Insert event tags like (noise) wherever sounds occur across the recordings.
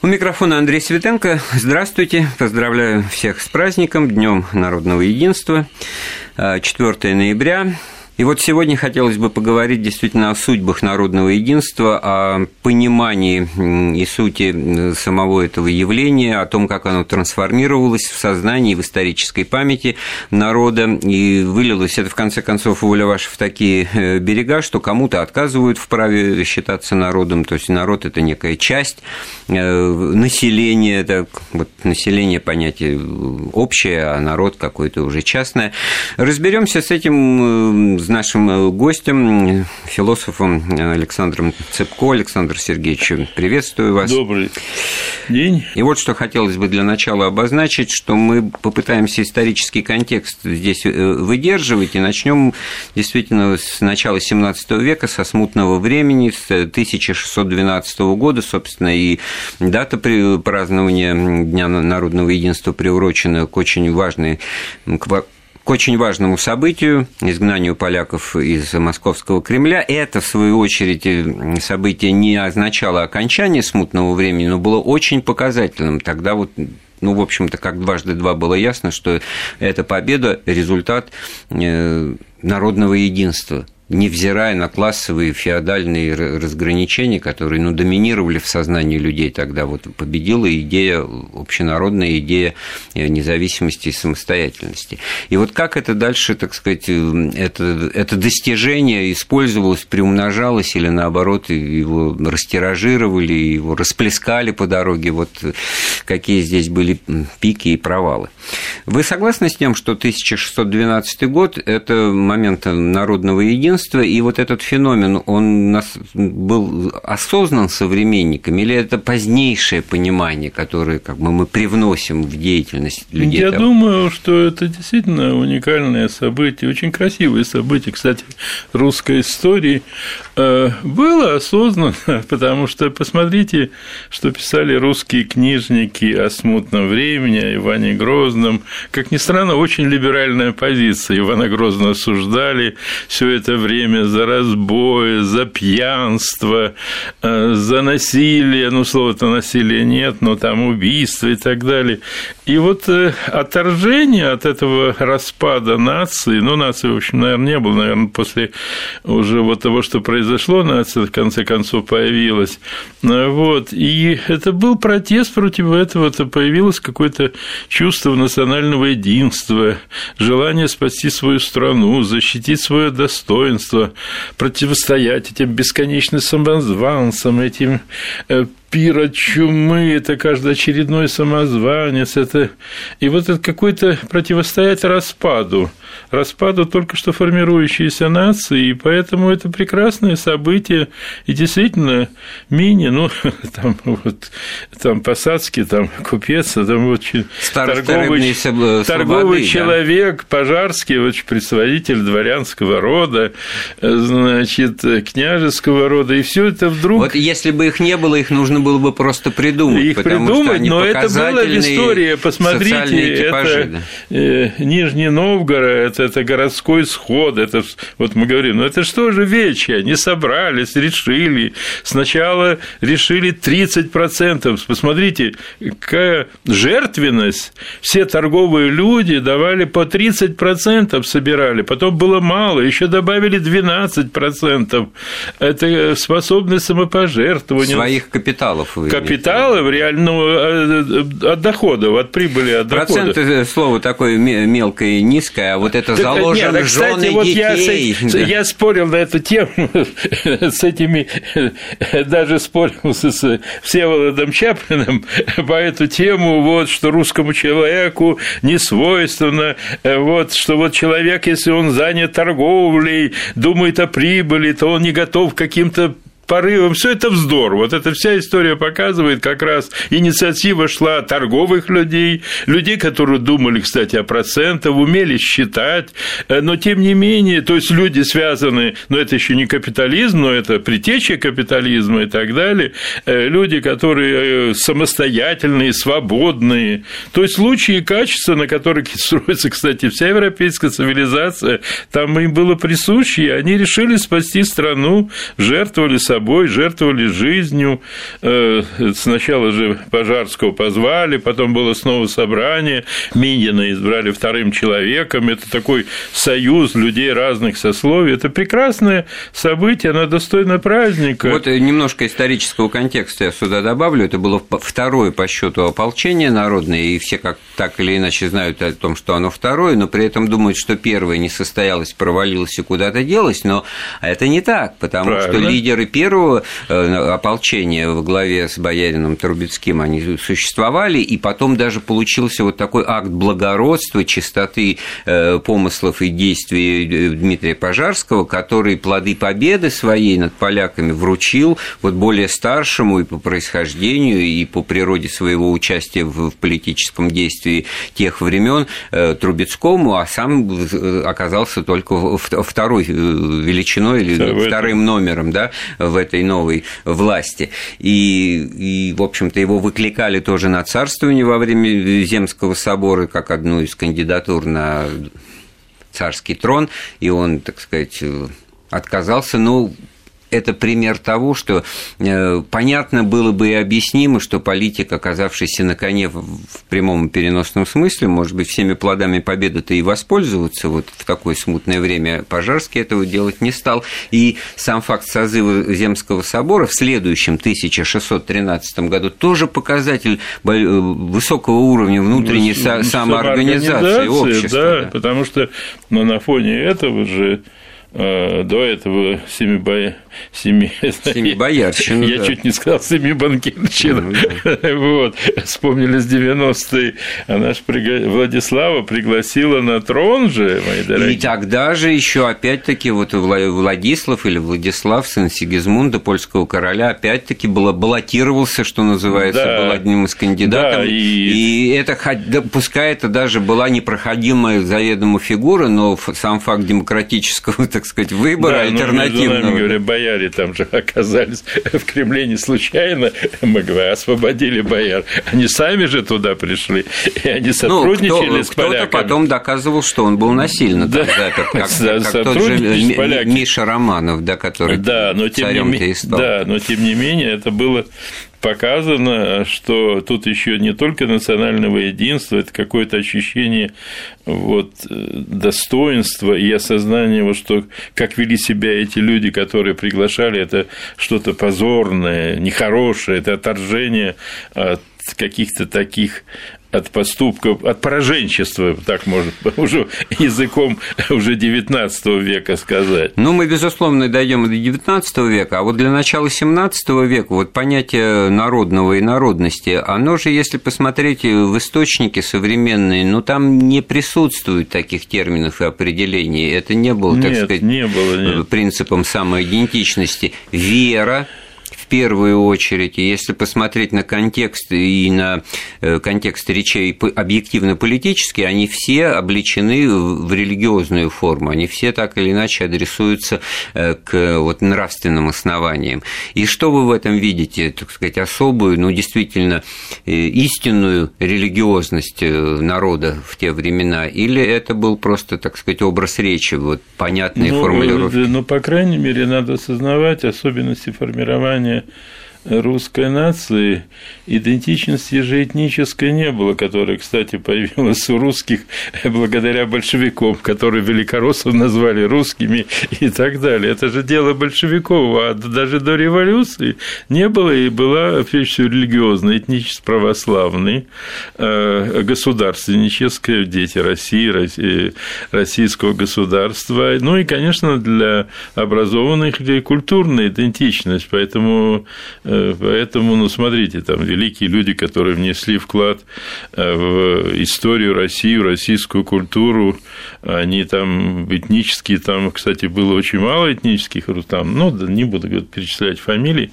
У микрофона Андрей Светенко. Здравствуйте. Поздравляю всех с праздником, Днем народного единства. 4 ноября. И вот сегодня хотелось бы поговорить действительно о судьбах народного единства, о понимании и сути самого этого явления, о том, как оно трансформировалось в сознании, в исторической памяти народа, и вылилось это, в конце концов, воля ваша в такие э, берега, что кому-то отказывают в праве считаться народом, то есть народ – это некая часть э, населения, это вот население понятие общее, а народ какой-то уже частное. Разберемся с этим э, с нашим э, гостем, философом Александром Цепко. Александр Сергеевич, приветствую вас. Добрый день. И вот что хотелось бы для начала обозначить, что мы попытаемся исторический контекст здесь э, выдерживать и начнем действительно с начала 17 века, со смутного времени, с 1612 года, собственно, и дата празднования Дня народного единства приурочена к очень важной к очень важному событию, изгнанию поляков из московского Кремля. Это, в свою очередь, э, событие не означало окончание смутного времени, но было очень показательным. Тогда вот ну, в общем-то, как дважды два было ясно, что эта победа – результат э, народного единства – невзирая на классовые феодальные разграничения, которые ну, доминировали в сознании людей тогда, вот победила идея, общенародная идея э, независимости и самостоятельности. И вот как это дальше, так сказать, э, это, это достижение использовалось, приумножалось или наоборот его растиражировали, его расплескали по дороге, вот какие здесь были пики и провалы. Вы согласны с тем, что 1612 год – это момент народного единства, единства, и вот этот феномен, он нас был осознан современниками, или это позднейшее понимание, которое как бы мы привносим в деятельность людей? Я думаю, что это действительно уникальное событие, очень красивое событие, кстати, русской истории. Э, было осознанно, (laughs) потому что посмотрите, что писали русские книжники о смутном времени, о Иване Грозном. Как ни странно, очень либеральная позиция. Ивана Грозного осуждали все это время время за разбой, за пьянство, э, за насилие, ну, слова-то насилия нет, но там убийство и так далее. И вот э, отторжение от этого распада нации, ну, нации, в общем, наверное, не было, наверное, после уже вот того, что произошло, нация в конце концов появилась, э, вот, и это был протест против этого, это появилось какое-то чувство национального единства, желание спасти свою страну, защитить свое достоинство, противостоять этим бесконечным самозванцам, этим э, пира чумы, это каждый очередной самозванец, это и вот это какой-то противостоять распаду, распаду только что формирующейся нации, и поэтому это прекрасное событие, и действительно мини, ну, (laughs) там вот, там Посадский, там Купец, там вот торговый, свободы, торговый да? человек, Пожарский, вот представитель дворянского рода, значит, княжеского рода, и все это вдруг... Вот если бы их не было, их нужно можно было бы просто придумать. Их придумать, но это была история. Посмотрите, это. Э, Нижний Новгород, это, это городской сход, это вот мы говорим, ну это что же вечи? Они собрались, решили. Сначала решили 30%. Посмотрите, какая жертвенность. Все торговые люди давали по 30% собирали, потом было мало, еще добавили 12%. Это способность самопожертвования. Своих капиталов капиталов. Вы капиталов, реально, ну, э, э, от доходов, от прибыли, от Процент дохода. Процент слово такое мелкое и низкое, а вот это так, заложено нет, кстати, жены вот детей. Я, да. я спорил на эту тему (laughs) с этими, (laughs) даже спорил с Всеволодом Чаплиным по эту тему, вот, что русскому человеку не свойственно, э, вот, что вот человек, если он занят торговлей, думает о прибыли, то он не готов к каким-то порывом. Все это вздор. Вот эта вся история показывает, как раз инициатива шла торговых людей, людей, которые думали, кстати, о процентах, умели считать, э, но тем не менее, то есть люди связаны, но это еще не капитализм, но это притеча капитализма и так далее, э, люди, которые э, самостоятельные, свободные, то есть лучи и качества, на которых (laughs) строится, кстати, вся европейская цивилизация, там им было присуще, и они решили спасти страну, жертвовали собой собой, жертвовали жизнью. Э, сначала же Пожарского позвали, потом было снова собрание, Минина избрали вторым человеком. Это такой союз людей разных сословий. Это прекрасное событие, оно достойно праздника. Вот немножко исторического контекста я сюда добавлю. Это было второе по счету ополчение народное, и все как так или иначе знают о том, что оно второе, но при этом думают, что первое не состоялось, провалилось и куда-то делось, но это не так, потому Правильно. что лидеры первого э, ополчения в главе с боярином Трубецким, они существовали, и потом даже получился вот такой акт благородства, чистоты э, помыслов и действий э, Дмитрия Пожарского, который плоды победы своей над поляками вручил вот более старшему и по происхождению, и по природе своего участия в политическом действии тех времен Трубецкому, а сам оказался только второй величиной или вторым номером да, в этой новой власти. И, и, в общем-то, его выкликали тоже на царствование во время Земского собора как одну из кандидатур на царский трон, и он, так сказать, отказался, ну, это пример того, что э, понятно было бы и объяснимо, что политик, оказавшийся на коне в прямом и переносном смысле, может быть, всеми плодами победы-то и воспользоваться вот в такое смутное время Пожарский этого делать не стал. И сам факт созыва Земского собора в следующем 1613 году тоже показатель э, высокого уровня внутренней самоорганизации общества. Да, да, потому что ну, на фоне этого же э, до этого Семибоя семи... Семи боярщина, Я да. чуть не сказал семи банкирщина. Ну, вот. Вспомнили с 90-е. Она же. Владислава пригласила на трон же, мои дорогие. И тогда же еще опять-таки вот Владислав или Владислав, сын Сигизмунда, польского короля, опять-таки баллотировался, что называется, да. был одним из кандидатов. Да, и... и это, пускай это даже была непроходимая заведомо фигура, но сам факт демократического, (laughs) так сказать, выбора да, альтернативного. Ну, говоря, бояре там же оказались в Кремле не случайно, мы говорим, освободили бояр. Они сами же туда пришли, и они сотрудничали ну, кто, с поляками. Кто-то потом доказывал, что он был насильно да, там запер, как, да, как тот же Миша Романов, да, который да, но тем не, Да, но тем не менее это было показано, что тут еще не только национального единства, это какое-то ощущение вот, достоинства и осознания, вот, что как вели себя эти люди, которые приглашали, это что-то позорное, нехорошее, это отторжение от каких-то таких от поступков, от пораженчества, так можно (laughs) уже языком уже 19 века сказать. Ну, мы, безусловно, дойдем до 19 века, а вот для начала 17 века вот понятие народного и народности, оно же, если посмотреть в источники современные, ну, там не присутствует таких терминов и определений. Это не было, так нет, сказать, не было, нет. принципом самоидентичности. Вера, первую очередь. И если посмотреть на контекст и на э, контекст речей объективно-политические, они все обличены в религиозную форму, они все так или иначе адресуются э, к вот нравственным основаниям. И что вы в этом видите, так сказать, особую, ну, действительно, э, истинную религиозность народа в те времена, или это был просто, так сказать, образ речи, вот понятные ну, формулировки? Ну, по крайней мере, надо осознавать особенности формирования русской нации идентичности же этнической не было, которая, кстати, появилась у русских (laughs) благодаря большевикам, которые великороссов назвали русскими и так далее. Это же дело большевиков, а даже до революции не было и была, всего, религиозная, этнически православный, э, государственническая, дети России, России, российского государства, ну и, конечно, для образованных людей культурная идентичность, поэтому э, Поэтому, ну, смотрите, там великие люди, которые внесли вклад э, в историю России, в российскую культуру, они там этнические, там, кстати, было очень мало этнических, там, ну, не буду перечислять фамилии,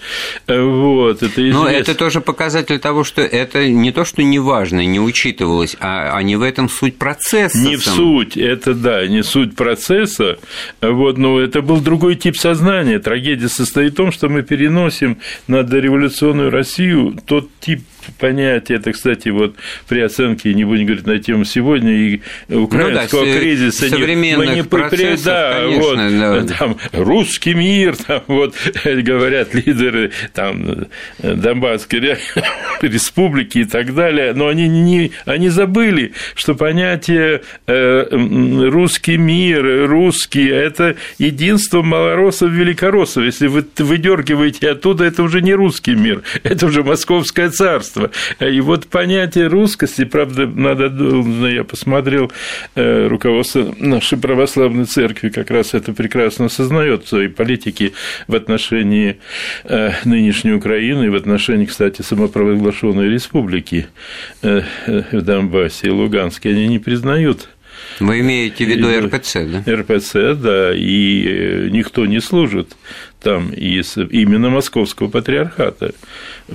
э, вот, это известно. Но это тоже показатель того, что это не то, что не важно, не учитывалось, а, а не в этом суть процесса. Не в суть, это да, не суть процесса, вот, но это был другой тип сознания. Трагедия состоит в том, что мы переносим на дореволюционную Россию тот тип понятие, это, кстати, вот при оценке, не будем говорить на тему сегодня, и украинского ну, да, кризиса, современных процессов, да, конечно, вот, да. (laughs) там, русский мир, там, вот, (laughs) говорят лидеры, там, Донбасской (laughs) республики и так далее, но они, не, они забыли, что понятие э, русский мир, русский – это единство малороссов великороссов. Если вы выдергиваете оттуда, это уже не русский мир, это уже московское царство. И вот понятие русскости, правда, надо, я посмотрел, э, руководство нашей православной церкви как раз это прекрасно осознает в своей политике в отношении э, нынешней Украины и в отношении, кстати, самопровозглашенной республики э, в Донбассе и Луганске. Они не признают вы имеете в виду РПЦ, да? РПЦ, да, и никто не служит там из именно московского патриархата,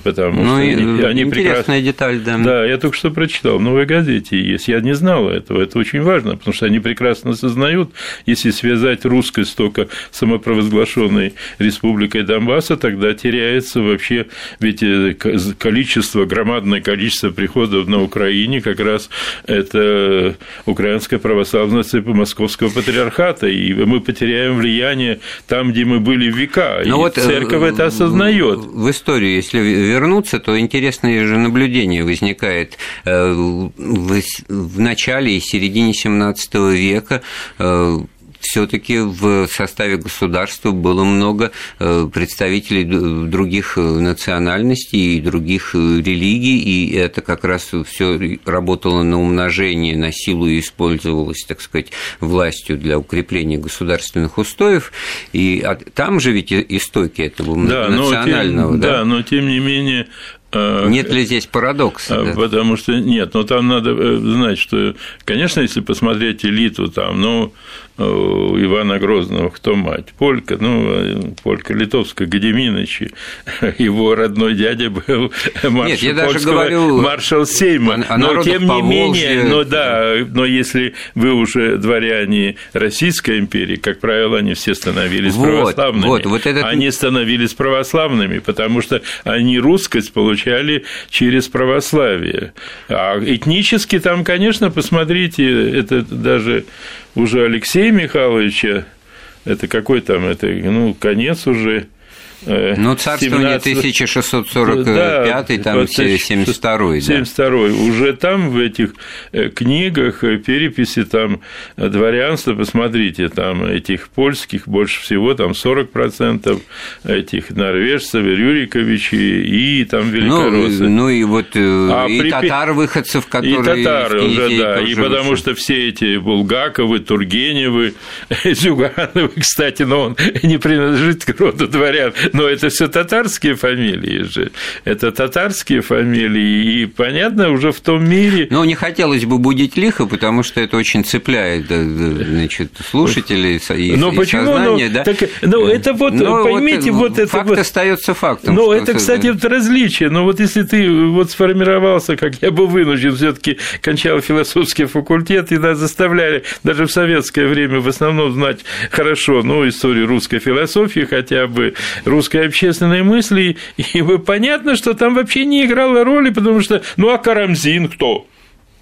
потому ну, что они, они прекрасно... деталь, да. Да, я только что прочитал в «Новой газете» есть, я не знал этого, это очень важно, потому что они прекрасно осознают, если связать русскость только самопровозглашенной республикой Донбасса, тогда теряется вообще, ведь э, количество, громадное количество приходов на Украине как раз это украинская православная церковь московского патриархата, и мы потеряем влияние там, где мы были века века, Но и вот церковь это осознает. В историю, если вернуться, то интересное же наблюдение возникает э, в начале и середине XVII века э, все-таки в составе государства было много э, представителей других э, национальностей и других э, религий, и это как раз все работало на умножение, на силу и использовалось, так сказать, властью для укрепления государственных устоев. И там же ведь истоки этого да, национального. Но тем, да? да, но тем не менее нет ли здесь парадокса? Да? Потому что нет, но там надо знать, что, конечно, если посмотреть элиту, там, ну, у Ивана Грозного кто мать? Полька, ну, Полька Литовская, Гедеминович, (laughs) его родной дядя был маршал, Нет, я даже говорю маршал Сейма, о, о но тем не менее, но да, но если вы уже дворяне Российской империи, как правило, они все становились вот, православными, вот, вот этот... они становились православными, потому что они русскость получали через православие, а этнически там, конечно, посмотрите, это даже уже Алексея Михайловича, это какой там, это, ну, конец уже. Э, ну, царствование 17... 1645, да, там 72 да. 72 Уже там в этих э, книгах э, переписи там дворянства, посмотрите, там этих польских больше всего, там 40% этих норвежцев, Рюриковичей и там великороссы. Ну, ну и вот а и при... татар выходцев, которые... И татары уже, да, и потому что все эти Булгаковы, Тургеневы, (laughs) Зюгановы, кстати, но он (laughs) не принадлежит к роду дворян, но это все татарские фамилии же. Это татарские фамилии, и понятно, уже в том мире. Но не хотелось бы будить лихо, потому что это очень цепляет значит, слушателей и, но и почему? сознание. Ну, да? так, ну, это вот, но поймите, вот, вот это. Факт вот, остается фактом. Ну, это, кстати, вот различие. Но вот если ты вот сформировался, как я был вынужден, все-таки кончал философский факультет, и нас заставляли даже в советское время в основном знать хорошо, ну, историю русской философии, хотя бы русской общественной мысли, и понятно, что там вообще не играло роли, потому что, ну, а Карамзин кто?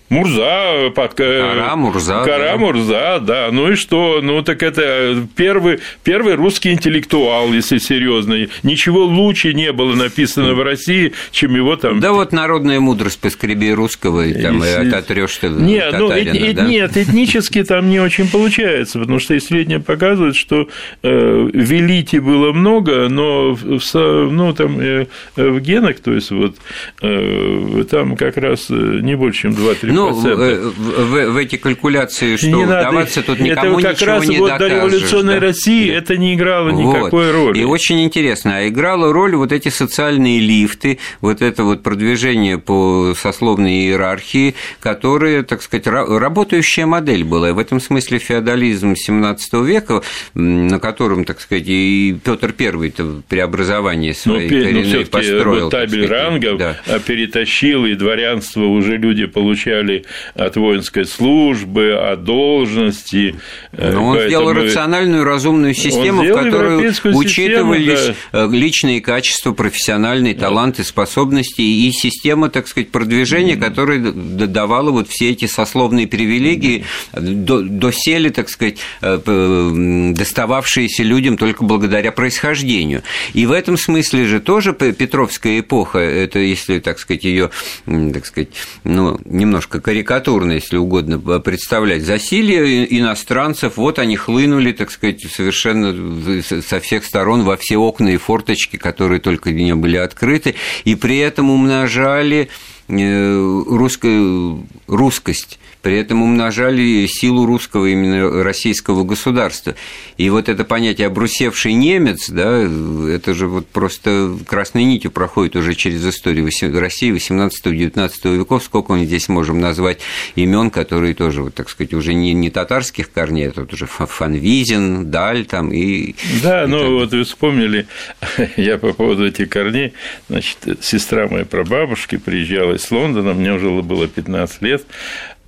Мурза, под... Кара Мурза. Кара да. Мурза, да. Ну и что? Ну так это первый, первый русский интеллектуал, если серьезно. Ничего лучше не было написано в России, чем его там. Да вот народная мудрость поскреби русского, и там если... и ототрешь ты нет, ну, эт... да? нет, этнически там не очень получается, потому что исследования показывают, что э, велите было много, но в, ну, там, э, в генах, то есть вот э, там как раз не больше, чем 2-3 ну, в, в, в эти калькуляции, что не вдаваться надо, тут никому это как ничего раз не вот докажешь. до революционной да. России это не играло никакой вот. роли. И очень интересно, а играла роль вот эти социальные лифты, вот это вот продвижение по сословной иерархии, которые, так сказать, работающая модель была. И в этом смысле феодализм XVII века, на котором, так сказать, и Петр I преобразование своей ну, ну, построил. Вот табель рангов да. перетащил, и дворянство уже люди получали отрезали от воинской службы, от должности. Но он Поэтому... сделал рациональную, разумную систему, в которой учитывались систему, да. Э, личные качества, профессиональные таланты, способности и система, так сказать, продвижения, mm. которая давала вот все эти сословные привилегии, до, досели, так сказать, э, достававшиеся людям только благодаря происхождению. И в этом смысле же тоже Петровская эпоха, это, если, так сказать, ее, так сказать, ну, немножко карикатурно, если угодно, представлять, засилие иностранцев, вот они хлынули, так сказать, совершенно со всех сторон во все окна и форточки, которые только не были открыты, и при этом умножали э, русскую, русскость при этом умножали силу русского, именно российского государства. И вот это понятие «обрусевший немец», да, это же вот просто красной нитью проходит уже через историю России 18-19 веков, сколько мы здесь можем назвать имен, которые тоже, вот, так сказать, уже не, не татарских корней, а тут уже Фанвизин, Даль там и... Да, и ну так. вот вы вспомнили, (laughs) я по поводу этих корней, значит, сестра моей прабабушки приезжала из Лондона, мне уже было 15 лет,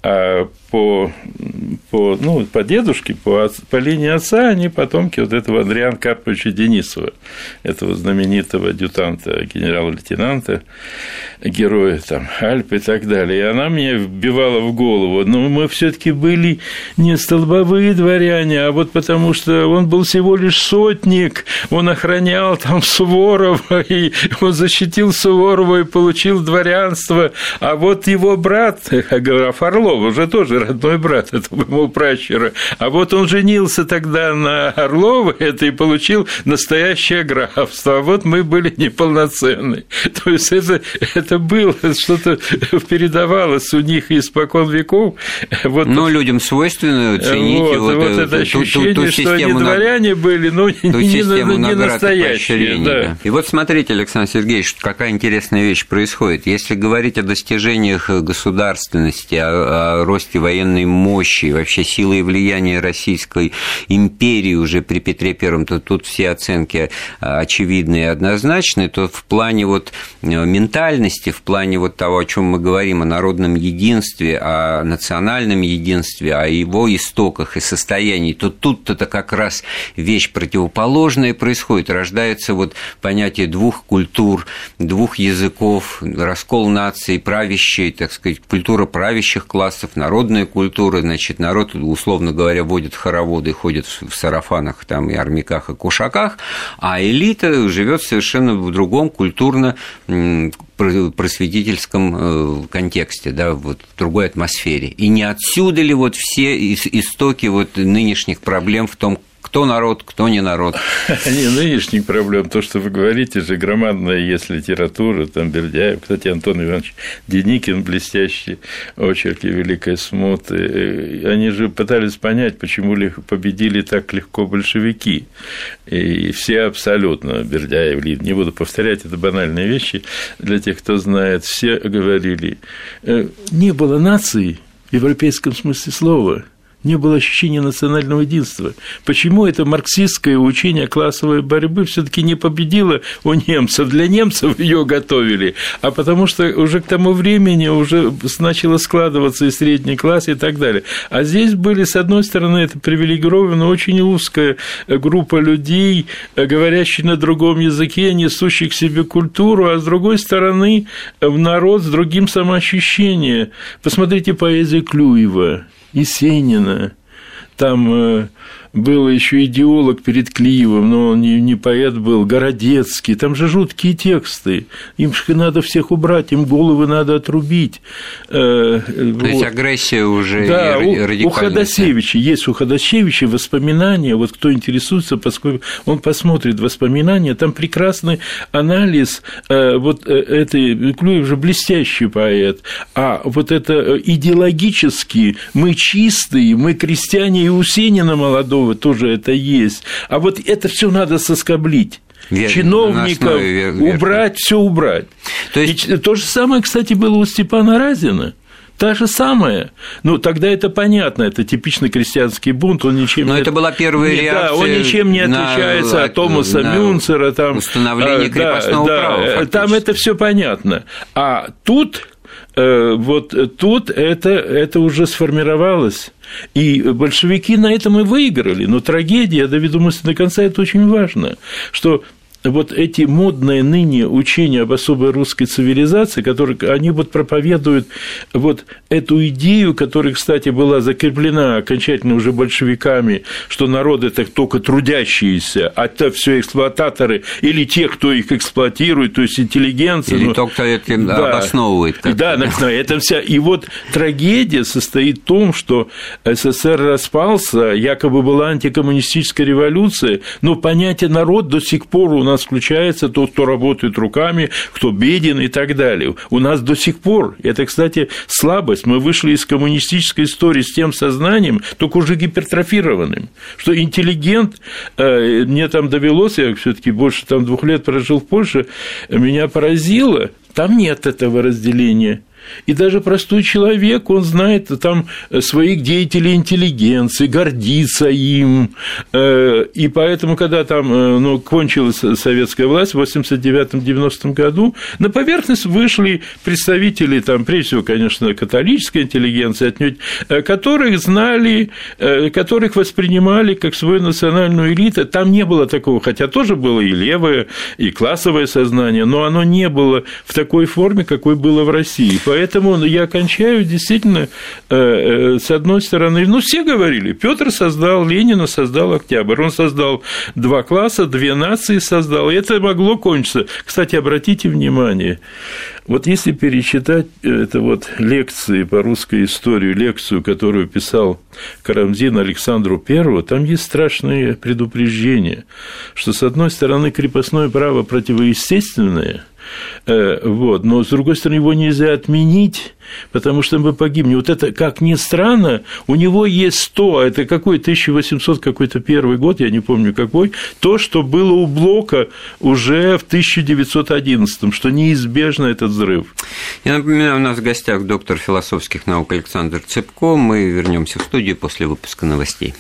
а по, по, ну, по дедушке, по, по линии отца, они потомки вот этого Андриана Карповича Денисова, этого знаменитого адъютанта, генерала-лейтенанта, героя там, Альп и так далее. И она мне вбивала в голову, но мы все таки были не столбовые дворяне, а вот потому что он был всего лишь сотник, он охранял там Суворова, и он защитил Суворова и получил дворянство, а вот его брат, граф Орлов, уже тоже родной брат этого моего пращура. А вот он женился тогда на Орлова, это и получил настоящее графство. А вот мы были неполноценны. То есть это, это было, что-то передавалось у них испокон веков. Вот, ну, людям свойственно ценить вот, вот, вот это ощущение, ту, ту, ту что они дворяне были, но не, не настоящие. Да. Да. И вот смотрите, Александр Сергеевич, какая интересная вещь происходит. Если говорить о достижениях государственности, о, росте военной мощи, вообще силы и влияния Российской империи уже при Петре Первом, то тут все оценки а, очевидны и однозначны, то в плане вот э, ментальности, в плане вот того, о чем мы говорим, о народном единстве, о национальном единстве, о его истоках и состоянии, то тут-то как раз вещь противоположная происходит, рождается вот понятие двух культур, двух языков, раскол нации, правящей, так сказать, культура правящих классов, народ народная культура, значит, народ, условно говоря, водит хороводы, ходит в сарафанах там, и армяках, и кушаках, а элита живет совершенно в другом культурно просветительском э, контексте, да, вот в другой атмосфере. И не отсюда ли вот все истоки вот нынешних проблем в том, кто народ, кто не народ. (laughs) Не нынешних проблем. То, что вы говорите, же громадная есть литература, там Бердяев, кстати, Антон Иванович Деникин, блестящий очерки Великой Смуты. Они же пытались понять, почему победили так легко большевики. И все абсолютно, Бердяев, не буду повторять, это банальные вещи для тех, кто знает, все говорили, «Э, не было нации в европейском смысле слова – не было ощущения национального единства. Почему это марксистское учение классовой борьбы все таки не победило у немцев? Для немцев ее готовили, а потому что уже к тому времени уже начало складываться и средний класс и так далее. А здесь были, с одной стороны, это привилегированная, очень узкая группа людей, говорящих на другом языке, несущих себе культуру, а с другой стороны, в народ с другим самоощущением. Посмотрите поэзию Клюева, Есенина, там э, был еще идеолог перед Клиевым, но он не, не поэт был, Городецкий, там же жуткие тексты, им же надо всех убрать, им головы надо отрубить. Э, То вот. есть агрессия уже да, у, у Ходосевича, есть у Ходосевича воспоминания, вот кто интересуется, поскольку он посмотрит воспоминания, там прекрасный анализ, э, вот э, этой, Клюев же блестящий поэт, а вот это идеологически мы чистые, мы крестьяне и у Сенина молодого, Пескова тоже это есть. А вот это все надо соскоблить. Вер... чиновников вер... убрать, все убрать. То, есть... И то же самое, кстати, было у Степана Разина. Та же самая. Ну, тогда это понятно, это типичный крестьянский бунт, он ничем Но не... это была первая не, реакция Да, он ничем не отличается на... от Томаса на... Мюнцера. Там, установление а, крепостного да, права. Да, там это все понятно. А тут вот тут это, это уже сформировалось. И большевики на этом и выиграли. Но трагедия, я доведу мысль до конца, это очень важно, что вот эти модные ныне учения об особой русской цивилизации, которые они вот проповедуют вот эту идею, которая, кстати, была закреплена окончательно уже большевиками, что народ это только трудящиеся, а это все эксплуататоры или те, кто их эксплуатирует, то есть интеллигенция. Или ну, тот, кто это да, обосновывает. Да, это вся. И вот трагедия состоит в том, что СССР распался, якобы была антикоммунистическая революция, но понятие народ до сих пор у нас нас включается тот, кто работает руками, кто беден и так далее. У нас до сих пор, это, кстати, слабость, мы вышли из коммунистической истории с тем сознанием, только уже гипертрофированным, что интеллигент, э, мне там довелось, я все таки больше там двух лет прожил в Польше, меня поразило, там нет этого разделения. И даже простой человек, он знает там своих деятелей интеллигенции, гордится им. Э, и поэтому, когда там э, ну, кончилась советская власть в 89-90 году, на поверхность вышли представители, там, прежде всего, конечно, католической интеллигенции, отнюдь, э, которых знали, которых воспринимали как свою национальную элиту. Там не было такого, хотя тоже было и левое, и классовое сознание, но оно не было в такой форме, какой было в России. Поэтому я кончаю действительно, э, э, с одной стороны, ну, все говорили, Петр создал, Ленина создал Октябрь, он создал два класса, две нации создал, и это могло кончиться. Кстати, обратите внимание, вот если перечитать э, это вот лекции по русской истории, лекцию, которую писал Карамзин Александру Первому, там есть страшные предупреждения, что, с одной стороны, крепостное право противоестественное – вот. Но, с другой стороны, его нельзя отменить, потому что мы погибнем. Вот это, как ни странно, у него есть 100, а это какой 1800 какой-то первый год, я не помню какой, то, что было у Блока уже в 1911, что неизбежно этот взрыв. Я напоминаю, у нас в гостях доктор философских наук Александр Цепко. Мы вернемся в студию после выпуска новостей.